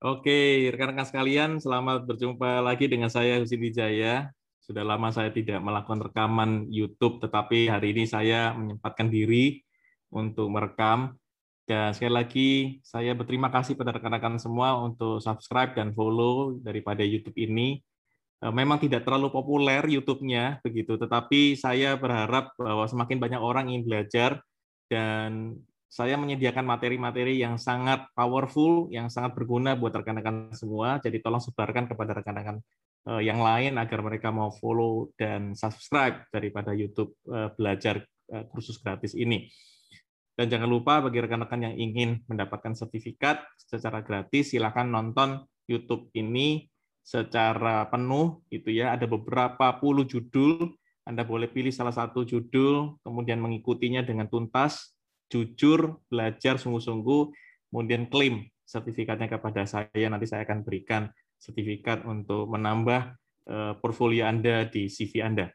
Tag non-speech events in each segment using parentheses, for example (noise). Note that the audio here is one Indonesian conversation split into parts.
Oke, rekan-rekan sekalian, selamat berjumpa lagi dengan saya Husin Wijaya. Sudah lama saya tidak melakukan rekaman YouTube, tetapi hari ini saya menyempatkan diri untuk merekam. Dan sekali lagi, saya berterima kasih pada rekan-rekan semua untuk subscribe dan follow daripada YouTube ini. Eh, memang tidak terlalu populer YouTube-nya, begitu. Tetapi saya berharap bahwa semakin banyak orang ingin belajar dan saya menyediakan materi-materi yang sangat powerful, yang sangat berguna buat rekan-rekan semua. Jadi tolong sebarkan kepada rekan-rekan eh, yang lain agar mereka mau follow dan subscribe daripada YouTube eh, belajar eh, kursus gratis ini. Dan jangan lupa bagi rekan-rekan yang ingin mendapatkan sertifikat secara gratis, silakan nonton YouTube ini secara penuh gitu ya. Ada beberapa puluh judul, Anda boleh pilih salah satu judul, kemudian mengikutinya dengan tuntas jujur, belajar sungguh-sungguh, kemudian klaim sertifikatnya kepada saya. Nanti saya akan berikan sertifikat untuk menambah eh, portfolio Anda di CV Anda.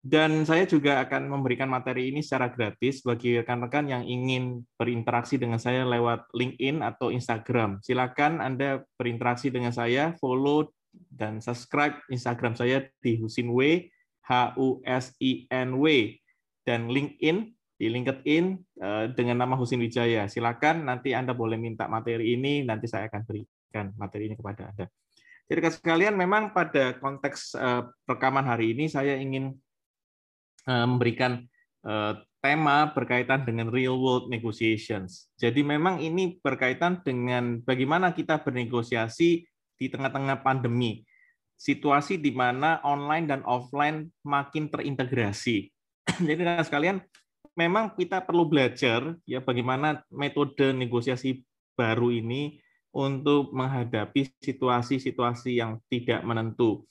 Dan saya juga akan memberikan materi ini secara gratis bagi rekan-rekan yang ingin berinteraksi dengan saya lewat LinkedIn atau Instagram. Silakan Anda berinteraksi dengan saya, follow dan subscribe Instagram saya di Husinw, H U S I N W dan LinkedIn di LinkedIn eh, dengan nama Husin Wijaya. Silakan nanti Anda boleh minta materi ini, nanti saya akan berikan materi ini kepada Anda. Jadi sekalian, memang pada konteks eh, rekaman hari ini saya ingin eh, memberikan tema berkaitan dengan real world negotiations. Jadi memang ini berkaitan dengan bagaimana kita bernegosiasi di tengah-tengah pandemi. Situasi di mana online dan offline makin terintegrasi. (clears throat) Jadi sekalian, memang kita perlu belajar ya bagaimana metode negosiasi baru ini untuk menghadapi situasi-situasi yang tidak menentu.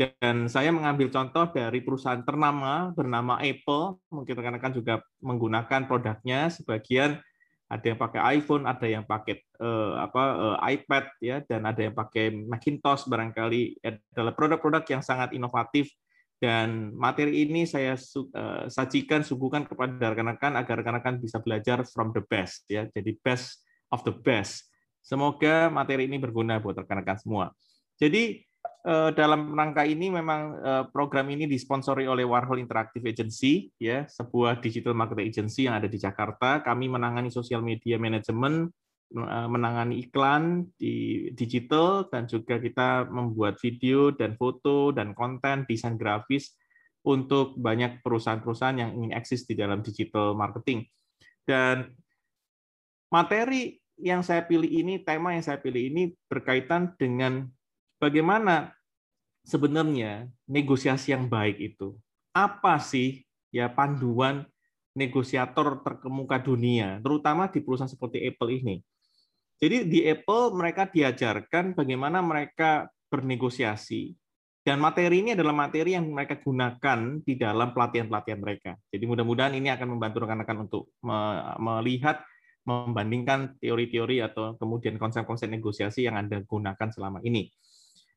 Dan saya mengambil contoh dari perusahaan ternama bernama Apple, mungkin rekan-rekan juga menggunakan produknya. Sebagian ada yang pakai iPhone, ada yang pakai uh, apa uh, iPad ya, dan ada yang pakai Macintosh barangkali adalah produk-produk yang sangat inovatif dan materi ini saya uh, sajikan, suguhkan kepada rekan-rekan agar rekan-rekan bisa belajar from the best, ya. Jadi best of the best. Semoga materi ini berguna buat rekan-rekan semua. Jadi uh, dalam rangka ini memang uh, program ini disponsori oleh Warhol Interactive Agency, ya, sebuah digital marketing agency yang ada di Jakarta. Kami menangani sosial media management, Eh, menangani iklan di digital dan juga kita membuat video dan foto dan konten desain grafis untuk banyak perusahaan-perusahaan yang ingin eksis di dalam digital marketing. Dan materi yang saya pilih ini, tema yang saya pilih ini berkaitan dengan bagaimana sebenarnya negosiasi yang baik itu. Apa sih ya panduan negosiator terkemuka dunia, terutama di perusahaan seperti Apple ini. Jadi di Apple mereka diajarkan bagaimana mereka bernegosiasi dan materi ini adalah materi yang mereka gunakan di dalam pelatihan-pelatihan mereka. Jadi mudah-mudahan ini akan membantu rekan-rekan untuk melihat, membandingkan teori-teori atau kemudian konsep-konsep negosiasi yang Anda gunakan selama ini.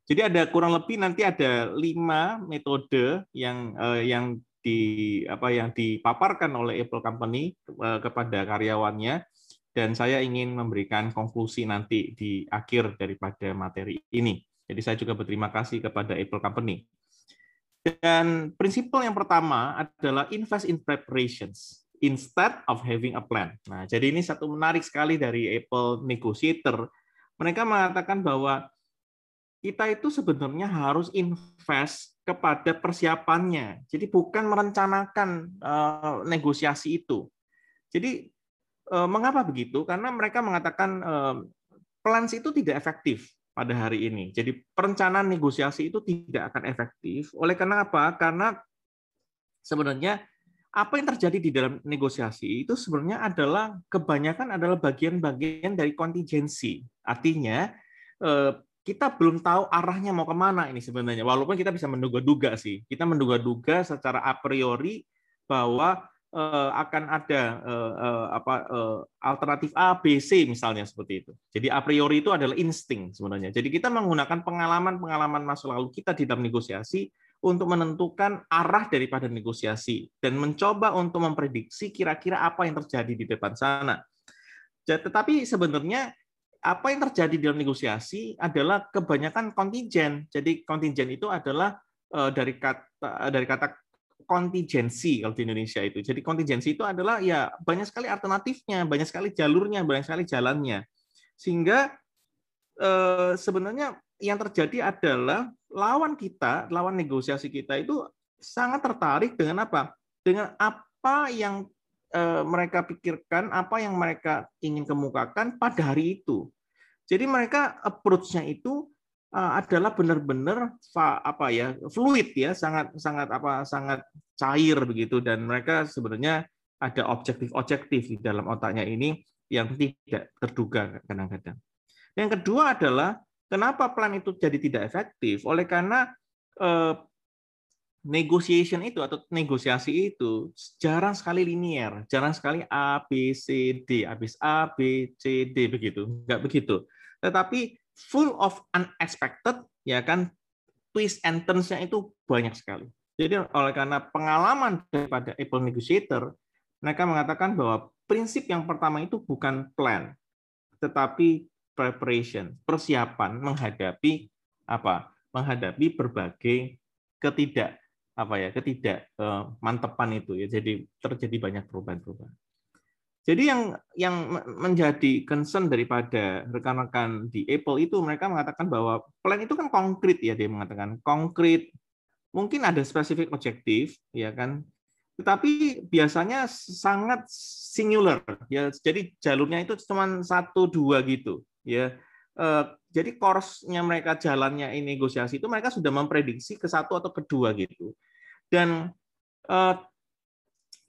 Jadi ada kurang lebih nanti ada lima metode yang eh, yang di apa yang dipaparkan oleh Apple Company eh, kepada karyawannya dan saya ingin memberikan konklusi nanti di akhir daripada materi ini. Jadi saya juga berterima kasih kepada Apple Company. Dan prinsip yang pertama adalah invest in preparations instead of having a plan. Nah, jadi ini satu menarik sekali dari Apple Negotiator. Mereka mengatakan bahwa kita itu sebenarnya harus invest kepada persiapannya. Jadi bukan merencanakan uh, negosiasi itu. Jadi Eh, mengapa begitu? Karena mereka mengatakan eh, plans itu tidak efektif pada hari ini. Jadi perencanaan negosiasi itu tidak akan efektif. Oleh karena apa? Karena sebenarnya apa yang terjadi di dalam negosiasi itu sebenarnya adalah kebanyakan adalah bagian-bagian dari kontingensi. Artinya eh, kita belum tahu arahnya mau ke mana ini sebenarnya. Walaupun kita bisa menduga-duga sih. Kita menduga-duga secara a priori bahwa Eh, akan ada eh, eh, apa alternatif A, B, C misalnya seperti itu. Jadi a priori itu adalah insting sebenarnya. Jadi kita menggunakan pengalaman-pengalaman masa lalu kita di dalam negosiasi untuk menentukan arah daripada negosiasi dan mencoba untuk memprediksi kira-kira apa yang terjadi di depan sana. Tetapi sebenarnya apa yang terjadi dalam negosiasi adalah kebanyakan kontingen. Jadi kontingen itu adalah dari kata dari kata kontingensi kalau di Indonesia itu. Jadi kontingensi itu adalah ya banyak sekali alternatifnya, banyak sekali jalurnya, banyak sekali jalannya. Sehingga eh, sebenarnya yang terjadi adalah lawan kita, lawan negosiasi kita itu sangat tertarik dengan apa? Dengan apa yang eh, mereka pikirkan, apa yang mereka ingin kemukakan pada hari itu. Jadi mereka approach-nya itu adalah benar-benar apa ya fluid ya sangat sangat apa sangat cair begitu dan mereka sebenarnya ada objektif-objektif di dalam otaknya ini yang tidak terduga kadang-kadang. Yang kedua adalah kenapa plan itu jadi tidak efektif oleh karena eh, negotiation itu atau negosiasi itu jarang sekali linier, jarang sekali A B C D, habis A B C D begitu, enggak begitu. Tetapi full of unexpected, ya kan, twist and turns-nya itu banyak sekali. Jadi oleh karena pengalaman daripada Apple Negotiator, mereka mengatakan bahwa prinsip yang pertama itu bukan plan, tetapi preparation, persiapan menghadapi apa? Menghadapi berbagai ketidak apa ya, ketidak uh, mantepan itu ya. Jadi terjadi banyak perubahan-perubahan. Jadi yang yang menjadi concern daripada rekan-rekan di Apple itu mereka mengatakan bahwa plan itu kan konkret ya dia mengatakan. Konkret. Mungkin ada spesifik objektif ya kan? Tetapi biasanya sangat singular ya. Jadi jalurnya itu cuma satu dua gitu ya. Eh, jadi course-nya mereka jalannya ini negosiasi itu mereka sudah memprediksi ke satu atau kedua gitu. Dan eh,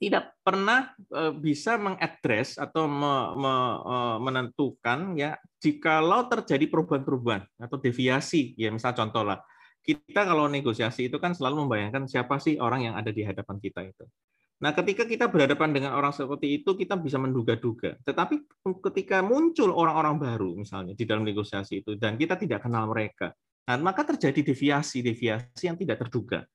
tidak pernah eh, bisa mengadres atau eh, menentukan ya jikalau terjadi perubahan-perubahan atau deviasi ya misal contoh lah kita kalau negosiasi itu kan selalu membayangkan siapa sih orang yang ada di hadapan kita itu. Nah, ketika kita berhadapan dengan orang seperti itu, kita bisa menduga-duga. Tetapi ketika muncul orang-orang baru, misalnya di dalam negosiasi itu, dan kita tidak kenal mereka, nah, maka terjadi deviasi-deviasi yang tidak terduga.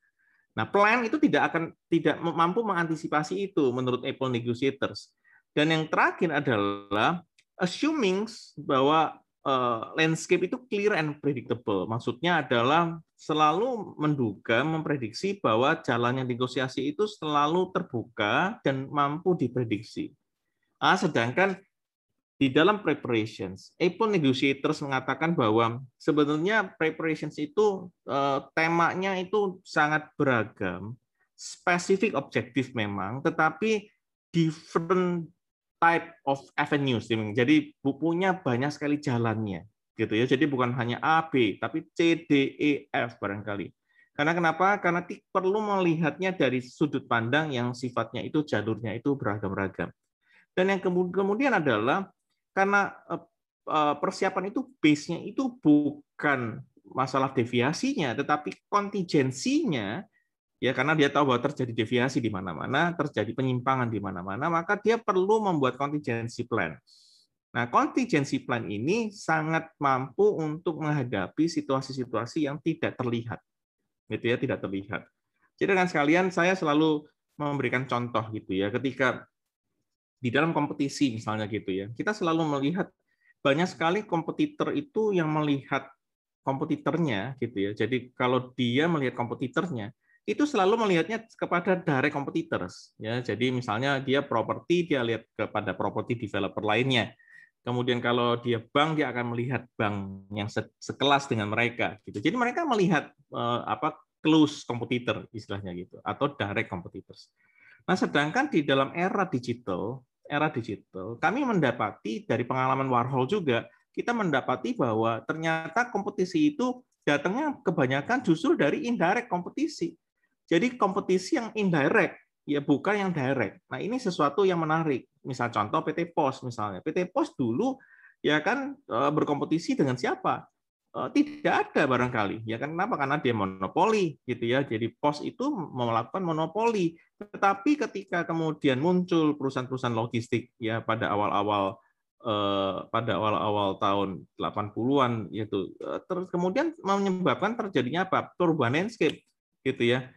Nah, plan itu tidak akan tidak mampu mengantisipasi itu menurut Apple negotiators. Dan yang terakhir adalah assuming bahwa uh, landscape itu clear and predictable. Maksudnya adalah selalu menduga, memprediksi bahwa jalannya negosiasi itu selalu terbuka dan mampu diprediksi. Ah, sedangkan di dalam preparations, Apple Negotiators mengatakan bahwa sebenarnya preparations itu eh, temanya itu sangat beragam, spesifik objektif memang, tetapi different type of avenues. Jadi bukunya banyak sekali jalannya, gitu ya. Jadi bukan hanya A, B, tapi C, D, E, F barangkali. Karena kenapa? Karena perlu melihatnya dari sudut pandang yang sifatnya itu jalurnya itu beragam-ragam. Dan yang kemudian adalah karena eh, eh, persiapan itu base-nya itu bukan masalah deviasinya, tetapi kontingensinya ya karena dia tahu bahwa terjadi deviasi di mana-mana, terjadi penyimpangan di mana-mana, maka dia perlu membuat contingency plan. Nah, contingency plan ini sangat mampu untuk menghadapi situasi-situasi yang tidak terlihat. Gitu ya, tidak terlihat. Jadi dengan sekalian saya selalu memberikan contoh gitu ya, ketika di dalam kompetisi misalnya gitu ya. Kita selalu melihat banyak sekali kompetitor itu yang melihat kompetitornya gitu ya. Jadi kalau dia melihat kompetitornya itu selalu melihatnya kepada direct competitors ya. Jadi misalnya dia properti dia lihat kepada properti developer lainnya. Kemudian kalau dia bank dia akan melihat bank yang sekelas dengan mereka gitu. Jadi mereka melihat eh, apa close competitor istilahnya gitu atau direct competitors. Nah, sedangkan di dalam era digital era digital, kami mendapati dari pengalaman Warhol juga, kita mendapati bahwa ternyata kompetisi itu datangnya kebanyakan justru dari indirect kompetisi. Jadi kompetisi yang indirect, ya bukan yang direct. Nah ini sesuatu yang menarik. Misal contoh PT Pos misalnya. PT Pos dulu ya kan eh, berkompetisi dengan siapa? Eh, tidak ada barangkali ya kan? Kenapa? Karena dia monopoli gitu ya. Jadi pos itu melakukan monopoli. Tetapi ketika kemudian muncul perusahaan-perusahaan logistik ya pada awal-awal eh, pada awal-awal tahun 80-an itu eh, terus kemudian menyebabkan terjadinya apa? Perubahan landscape gitu ya.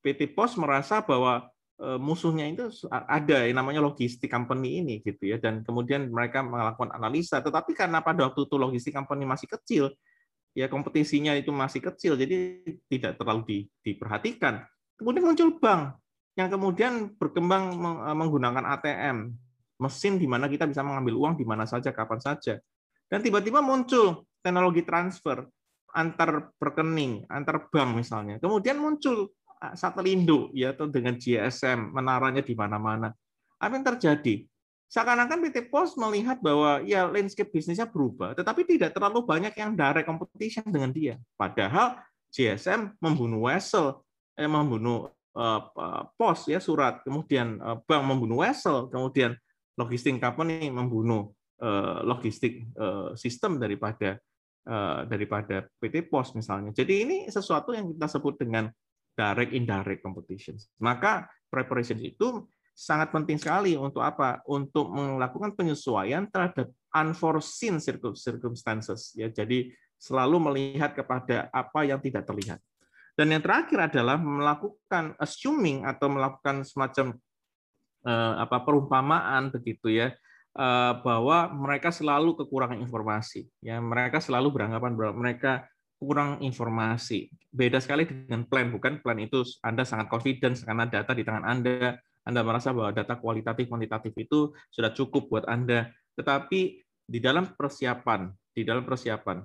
PT Pos merasa bahwa eh, musuhnya itu ada yang namanya logistik company ini gitu ya. Dan kemudian mereka melakukan analisa. Tetapi karena pada waktu itu logistik company masih kecil ya kompetisinya itu masih kecil jadi tidak terlalu di, diperhatikan. Kemudian muncul bank yang kemudian berkembang eh, menggunakan ATM mesin di mana kita bisa mengambil uang di mana saja kapan saja. Dan tiba-tiba muncul teknologi transfer antar rekening antar bank misalnya. Kemudian muncul Satelindo ya atau dengan GSM menaranya di mana-mana. Apa yang terjadi? Seakan-akan PT Pos melihat bahwa ya landscape bisnisnya berubah, tetapi tidak terlalu banyak yang direct competition dengan dia. Padahal GSM membunuh Wesel, eh, membunuh uh, Pos ya surat, kemudian uh, bank membunuh Wesel, kemudian logistik company membunuh uh, logistik uh, sistem daripada uh, daripada PT Pos misalnya. Jadi ini sesuatu yang kita sebut dengan direct indirect competitions. Maka preparation itu sangat penting sekali untuk apa? Untuk melakukan penyesuaian terhadap unforeseen circumstances ya. Jadi selalu melihat kepada apa yang tidak terlihat. Dan yang terakhir adalah melakukan assuming atau melakukan semacam eh, apa perumpamaan begitu ya eh, bahwa mereka selalu kekurangan informasi ya mereka selalu beranggapan bahwa mereka kurang informasi. Beda sekali dengan plan, bukan plan itu Anda sangat confidence karena data di tangan Anda, Anda merasa bahwa data kualitatif kuantitatif itu sudah cukup buat Anda. Tetapi di dalam persiapan, di dalam persiapan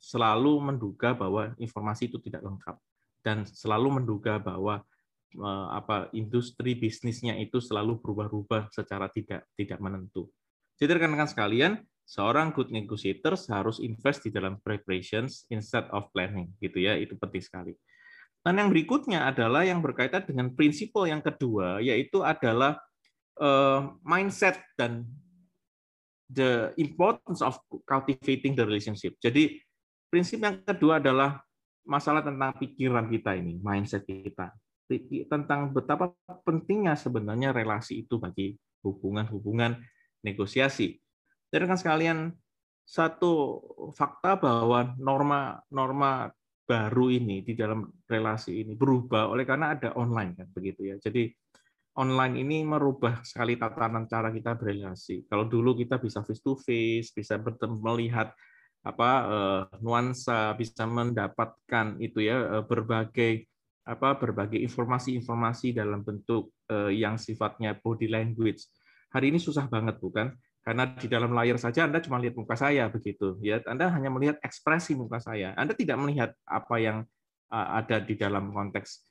selalu menduga bahwa informasi itu tidak lengkap dan selalu menduga bahwa eh, apa industri bisnisnya itu selalu berubah-ubah secara tidak tidak menentu. Jadi rekan-rekan sekalian, seorang good negotiator harus invest di dalam preparations instead of planning gitu ya. Itu penting sekali. Dan yang berikutnya adalah yang berkaitan dengan prinsipal yang kedua yaitu adalah uh, mindset dan the importance of cultivating the relationship. Jadi prinsip yang kedua adalah masalah tentang pikiran kita ini mindset kita. Tentang betapa pentingnya sebenarnya relasi itu bagi hubungan-hubungan negosiasi jadi kan sekalian satu fakta bahwa norma-norma baru ini di dalam relasi ini berubah oleh karena ada online kan begitu ya. Jadi online ini merubah sekali tatanan cara kita berrelasi. Kalau dulu kita bisa face to face, bisa bertemu, melihat apa eh, nuansa, bisa mendapatkan itu ya eh, berbagai apa berbagai informasi-informasi dalam bentuk eh, yang sifatnya body language. Hari ini susah banget bukan? Karena di dalam layar saja Anda cuma lihat muka saya begitu, ya. Anda hanya melihat ekspresi muka saya. Anda tidak melihat apa yang ada di dalam konteks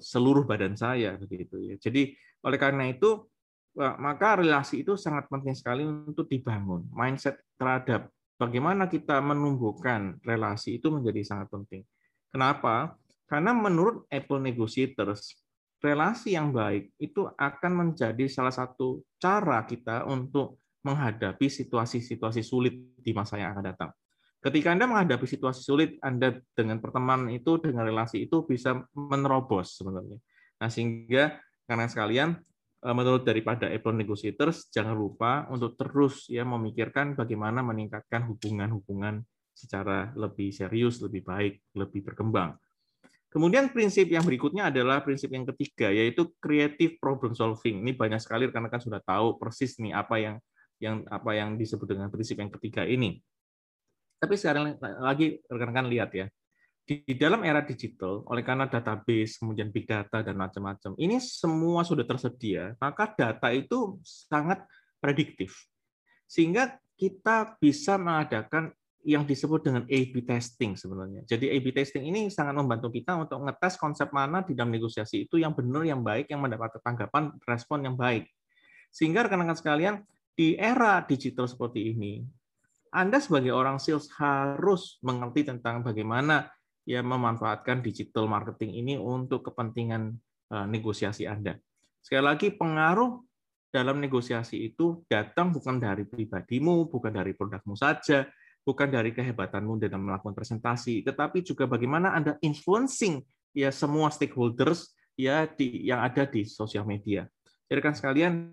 seluruh badan saya begitu ya. Jadi oleh karena itu maka relasi itu sangat penting sekali untuk dibangun. Mindset terhadap bagaimana kita menumbuhkan relasi itu menjadi sangat penting. Kenapa? Karena menurut Apple Negotiators, relasi yang baik itu akan menjadi salah satu cara kita untuk menghadapi situasi-situasi sulit di masa yang akan datang. Ketika Anda menghadapi situasi sulit, Anda dengan pertemanan itu, dengan relasi itu bisa menerobos sebenarnya. Nah, sehingga karena sekalian, eh, menurut daripada Apple Negotiators, jangan lupa untuk terus ya memikirkan bagaimana meningkatkan hubungan-hubungan secara lebih serius, lebih baik, lebih berkembang. Kemudian prinsip yang berikutnya adalah prinsip yang ketiga, yaitu creative problem solving. Ini banyak sekali rekan-rekan sudah tahu persis nih apa yang yang apa yang disebut dengan prinsip yang ketiga ini. Tapi sekarang lagi rekan-rekan lihat ya, di dalam era digital, oleh karena database, kemudian big data dan macam-macam, ini semua sudah tersedia, maka data itu sangat prediktif. Sehingga kita bisa mengadakan yang disebut dengan A/B testing sebenarnya. Jadi A/B testing ini sangat membantu kita untuk ngetes konsep mana di dalam negosiasi itu yang benar, yang baik, yang mendapat tanggapan, respon yang baik. Sehingga rekan-rekan sekalian, di era digital seperti ini, Anda sebagai orang sales harus mengerti tentang bagaimana ya memanfaatkan digital marketing ini untuk kepentingan eh, negosiasi Anda. Sekali lagi pengaruh dalam negosiasi itu datang bukan dari pribadimu, bukan dari produkmu saja, bukan dari kehebatanmu dalam melakukan presentasi, tetapi juga bagaimana Anda influencing ya semua stakeholders ya di yang ada di sosial media. Jadi kan sekalian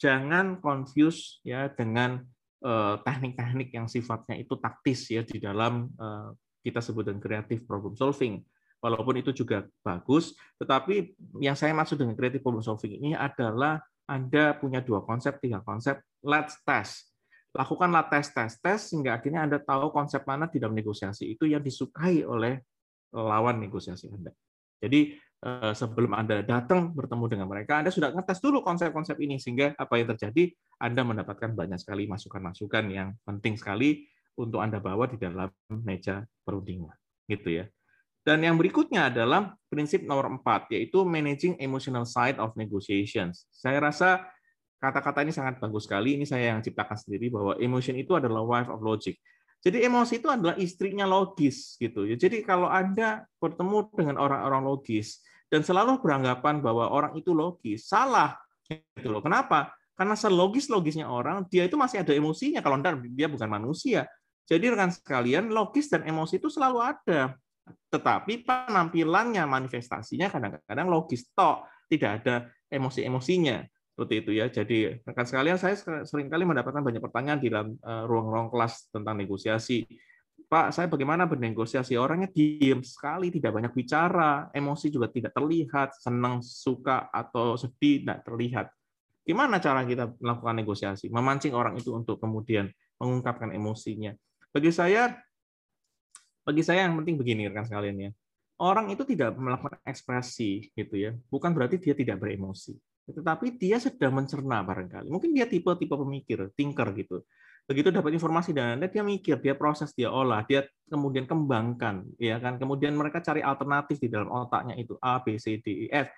jangan confuse ya dengan eh, teknik-teknik yang sifatnya itu taktis ya di dalam eh, kita sebut dengan creative problem solving. walaupun itu juga bagus, tetapi yang saya maksud dengan creative problem solving ini adalah Anda punya dua konsep, tiga konsep, let's test. Lakukanlah tes, tes, tes, sehingga akhirnya Anda tahu konsep mana di dalam negosiasi itu yang disukai oleh lawan negosiasi Anda. Jadi sebelum Anda datang bertemu dengan mereka, Anda sudah ngetes dulu konsep-konsep ini, sehingga apa yang terjadi, Anda mendapatkan banyak sekali masukan-masukan yang penting sekali untuk Anda bawa di dalam meja perundingan. Gitu ya. Dan yang berikutnya adalah prinsip nomor empat, yaitu managing emotional side of negotiations. Saya rasa kata-kata ini sangat bagus sekali. Ini saya yang ciptakan sendiri bahwa emotion itu adalah wife of logic. Jadi emosi itu adalah istrinya logis gitu ya. Jadi kalau Anda bertemu dengan orang-orang logis dan selalu beranggapan bahwa orang itu logis, salah gitu loh. Kenapa? Karena selogis-logisnya orang, dia itu masih ada emosinya. Kalau Anda dia bukan manusia. Jadi rekan sekalian, logis dan emosi itu selalu ada. Tetapi penampilannya manifestasinya kadang-kadang logis tok. Tidak ada emosi-emosinya. Seperti itu ya. Jadi rekan sekalian saya sering kali mendapatkan banyak pertanyaan di dalam eh, ruang-ruang kelas tentang negosiasi Pak, saya bagaimana bernegosiasi? Orangnya diam sekali, tidak banyak bicara, emosi juga tidak terlihat, senang, suka, atau sedih tidak terlihat. Gimana cara kita melakukan negosiasi? Memancing orang itu untuk kemudian mengungkapkan emosinya. Bagi saya, bagi saya yang penting begini rekan sekalian ya. Orang itu tidak melakukan ekspresi gitu ya. Bukan berarti dia tidak beremosi. Tetapi dia sedang mencerna barangkali. Mungkin dia tipe-tipe pemikir, thinker gitu. Begitu dapat informasi dan Anda dia mikir, dia proses, dia olah, dia kemudian kembangkan, ya kan. Kemudian mereka cari alternatif di dalam otaknya itu A, B, C, D, E, F.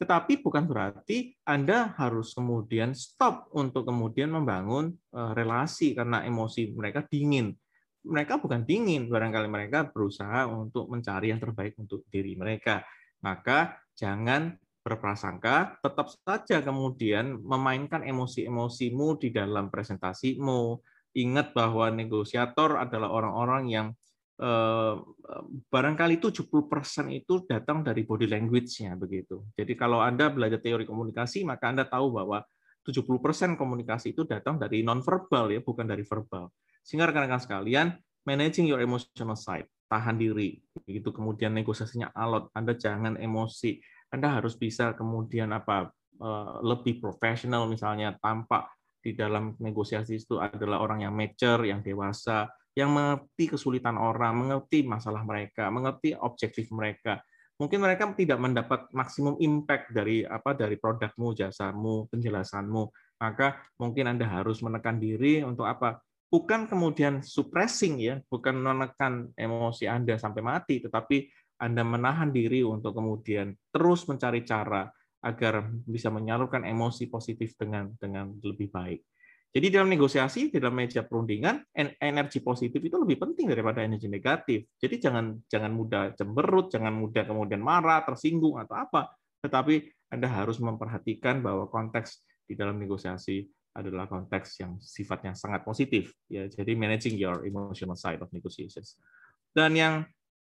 Tetapi bukan berarti Anda harus kemudian stop untuk kemudian membangun eh, relasi karena emosi mereka dingin mereka bukan dingin, barangkali mereka berusaha untuk mencari yang terbaik untuk diri mereka. Maka jangan berprasangka, tetap saja kemudian memainkan emosi-emosimu di dalam presentasimu. Ingat bahwa negosiator adalah orang-orang yang eh, barangkali 70% itu datang dari body language-nya begitu. Jadi kalau Anda belajar teori komunikasi, maka Anda tahu bahwa 70% komunikasi itu datang dari nonverbal ya, bukan dari verbal. Sehingga rekan-rekan sekalian, managing your emotional side, tahan diri, begitu kemudian negosiasinya alot, Anda jangan emosi, Anda harus bisa kemudian apa eh, lebih profesional misalnya tampak di dalam negosiasi itu adalah orang yang mature, yang dewasa, yang mengerti kesulitan orang, mengerti masalah mereka, mengerti objektif mereka. Mungkin mereka tidak mendapat maksimum impact dari apa dari produkmu, jasamu, penjelasanmu. Maka mungkin Anda harus menekan diri untuk apa? bukan kemudian suppressing ya, bukan menekan emosi Anda sampai mati, tetapi Anda menahan diri untuk kemudian terus mencari cara agar bisa menyalurkan emosi positif dengan dengan lebih baik. Jadi dalam negosiasi, di dalam meja perundingan, energi positif itu lebih penting daripada energi negatif. Jadi jangan jangan mudah cemberut, jangan mudah kemudian marah, tersinggung atau apa, tetapi Anda harus memperhatikan bahwa konteks di dalam negosiasi adalah konteks yang sifatnya sangat positif ya jadi managing your emotional side of negotiations dan yang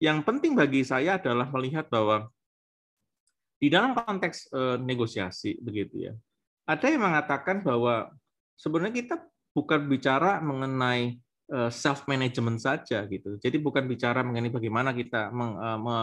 yang penting bagi saya adalah melihat bahwa di dalam konteks eh, negosiasi begitu ya. Ada yang mengatakan bahwa sebenarnya kita bukan bicara mengenai eh, self management saja gitu. Jadi bukan bicara mengenai bagaimana kita meng, eh, me,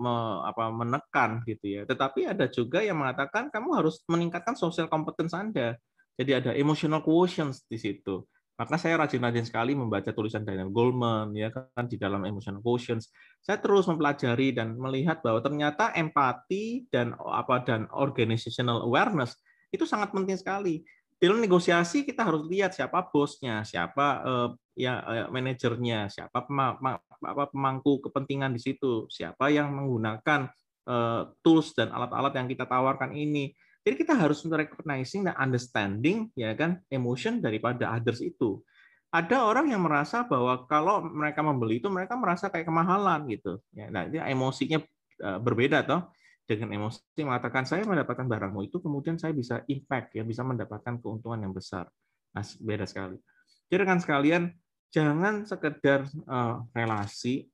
me, apa, menekan gitu ya. Tetapi ada juga yang mengatakan kamu harus meningkatkan social competence anda. Jadi ada emotional quotient di situ. Maka saya rajin-rajin sekali membaca tulisan Daniel Goleman ya kan di dalam emotional quotient. Saya terus mempelajari dan melihat bahwa ternyata empati dan apa dan organizational awareness itu sangat penting sekali. Dalam negosiasi kita harus lihat siapa bosnya, siapa eh, ya eh, manajernya, siapa apa pemangku kepentingan di situ, siapa yang menggunakan eh, tools dan alat-alat yang kita tawarkan ini jadi kita harus recognizing dan understanding ya kan emotion daripada others itu. Ada orang yang merasa bahwa kalau mereka membeli itu mereka merasa kayak kemahalan gitu. Ya, nah, ini emosinya eh, berbeda toh dengan emosi mengatakan saya mendapatkan barangmu itu kemudian saya bisa impact ya bisa mendapatkan keuntungan yang besar. Nah, beda sekali. Jadi kan sekalian jangan sekedar uh, relasi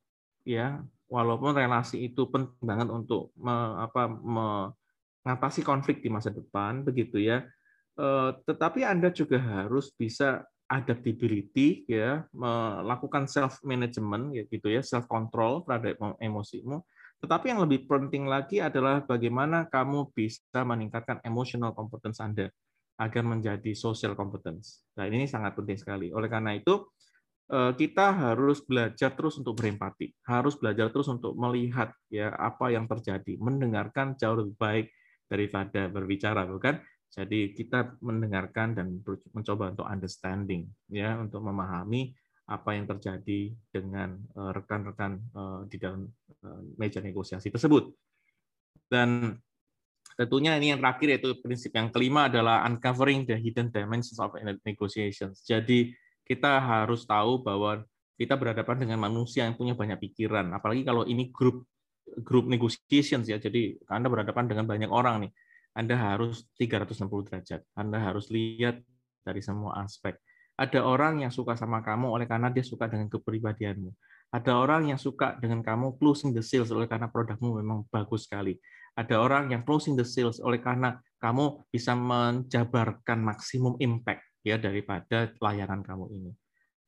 ya walaupun relasi itu penting banget untuk me, apa me, mengatasi konflik di masa depan begitu ya. Eh, tetapi Anda juga harus bisa adaptability ya, melakukan self management ya gitu ya, self control terhadap emosimu Tetapi yang lebih penting lagi adalah bagaimana kamu bisa meningkatkan emotional competence Anda agar menjadi social competence. Nah, ini sangat penting sekali. Oleh karena itu, eh, kita harus belajar terus untuk berempati, harus belajar terus untuk melihat ya apa yang terjadi, mendengarkan jauh lebih baik daripada berbicara, bukan? Jadi kita mendengarkan dan mencoba untuk understanding, ya, untuk memahami apa yang terjadi dengan eh, rekan-rekan eh, di dalam eh, meja negosiasi tersebut. Dan tentunya ini yang terakhir yaitu prinsip yang kelima adalah uncovering the hidden dimensions of negotiations. Jadi kita harus tahu bahwa kita berhadapan dengan manusia yang punya banyak pikiran, apalagi kalau ini grup grup negotiations ya. Jadi Anda berhadapan dengan banyak orang nih. Anda harus 360 derajat. Anda harus lihat dari semua aspek ada orang yang suka sama kamu oleh karena dia suka dengan kepribadianmu. Ada orang yang suka dengan kamu closing the sales oleh karena produkmu memang bagus sekali. Ada orang yang closing the sales oleh karena kamu bisa menjabarkan maksimum impact ya daripada layanan kamu ini.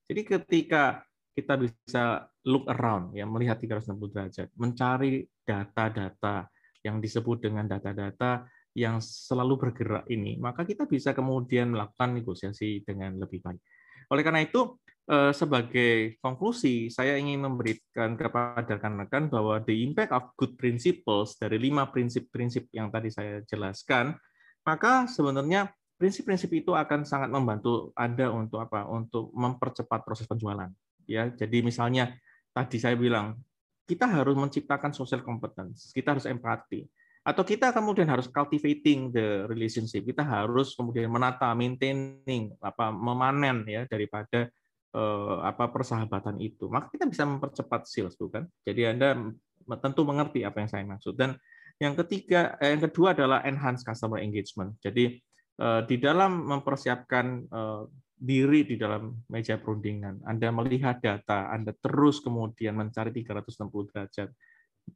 Jadi ketika kita bisa look around ya melihat 360 derajat, mencari data-data yang disebut dengan data-data yang selalu bergerak ini, maka kita bisa kemudian melakukan negosiasi dengan lebih baik. Oleh karena itu, eh, sebagai konklusi, saya ingin memberikan kepada rekan-rekan bahwa the impact of good principles dari lima prinsip-prinsip yang tadi saya jelaskan, maka sebenarnya prinsip-prinsip itu akan sangat membantu Anda untuk apa? Untuk mempercepat proses penjualan. Ya, jadi misalnya tadi saya bilang kita harus menciptakan social competence, kita harus empati atau kita kemudian harus cultivating the relationship kita harus kemudian menata maintaining apa memanen ya daripada eh, apa persahabatan itu. Maka kita bisa mempercepat sales bukan? Jadi anda tentu mengerti apa yang saya maksud. Dan yang ketiga eh, yang kedua adalah enhance customer engagement. Jadi eh, di dalam mempersiapkan eh, diri di dalam meja perundingan anda melihat data anda terus kemudian mencari 360 derajat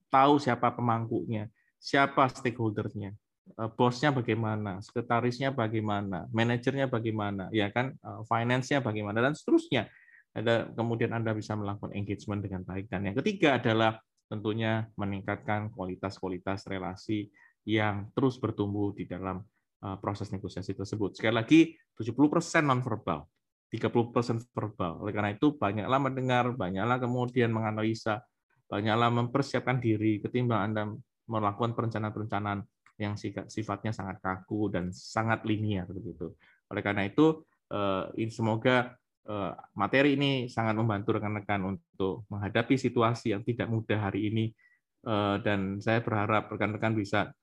tahu siapa pemangkunya siapa stakeholdernya, eh, bosnya bagaimana, sekretarisnya bagaimana, manajernya bagaimana, ya kan, eh, finance-nya bagaimana dan seterusnya. Ada kemudian Anda bisa melakukan engagement dengan baik. Dan yang ketiga adalah tentunya meningkatkan kualitas-kualitas relasi yang terus bertumbuh di dalam proses negosiasi tersebut. Sekali lagi, 70% nonverbal, 30% verbal. Oleh karena itu, banyaklah mendengar, banyaklah kemudian menganalisa, banyaklah mempersiapkan diri ketimbang Anda melakukan perencanaan-perencanaan yang sifatnya sangat kaku dan sangat linear begitu. Oleh karena itu, eh, semoga eh, materi ini sangat membantu rekan-rekan untuk menghadapi situasi yang tidak mudah hari ini eh, dan saya berharap rekan-rekan bisa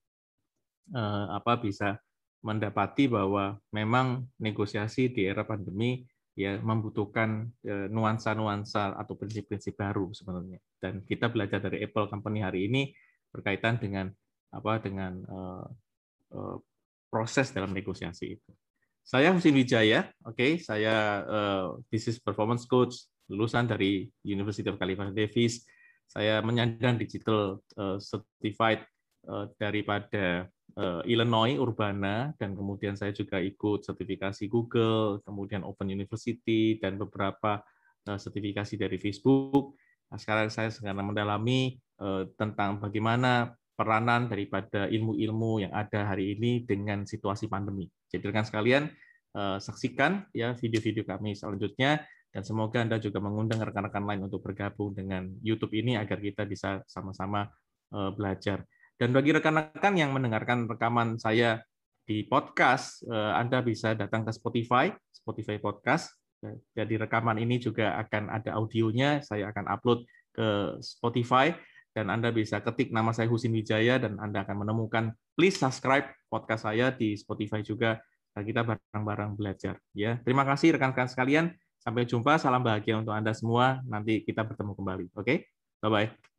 apa bisa mendapati bahwa memang negosiasi di era pandemi ya membutuhkan nuansa-nuansa atau prinsip-prinsip baru sebenarnya. Dan kita belajar dari Apple Company hari ini berkaitan dengan apa dengan uh, uh, proses dalam negosiasi itu. Saya Husin Wijaya, oke, okay, saya uh, business performance coach lulusan dari University of California Davis. Saya menyandang digital uh, certified daripada uh, Illinois Urbana dan kemudian saya juga ikut sertifikasi Google, kemudian Open University dan beberapa uh, sertifikasi dari Facebook. Nah, sekarang saya sedang mendalami Eh, tentang bagaimana peranan daripada ilmu-ilmu yang ada hari ini dengan situasi pandemi. Jadi rekan sekalian, eh, saksikan ya video-video kami selanjutnya dan semoga Anda juga mengundang rekan-rekan lain untuk bergabung dengan YouTube ini agar kita bisa sama-sama eh, belajar. Dan bagi rekan-rekan yang mendengarkan rekaman saya di podcast, Anda bisa datang ke Spotify, Spotify Podcast. Jadi rekaman ini juga akan ada audionya, saya akan upload ke Spotify dan Anda bisa ketik nama saya Husin Wijaya dan Anda akan menemukan please subscribe podcast saya di Spotify juga kita bareng-bareng belajar ya. Terima kasih rekan-rekan sekalian. Sampai jumpa. Salam bahagia untuk Anda semua. Nanti kita bertemu kembali. Oke? Okay? Bye bye.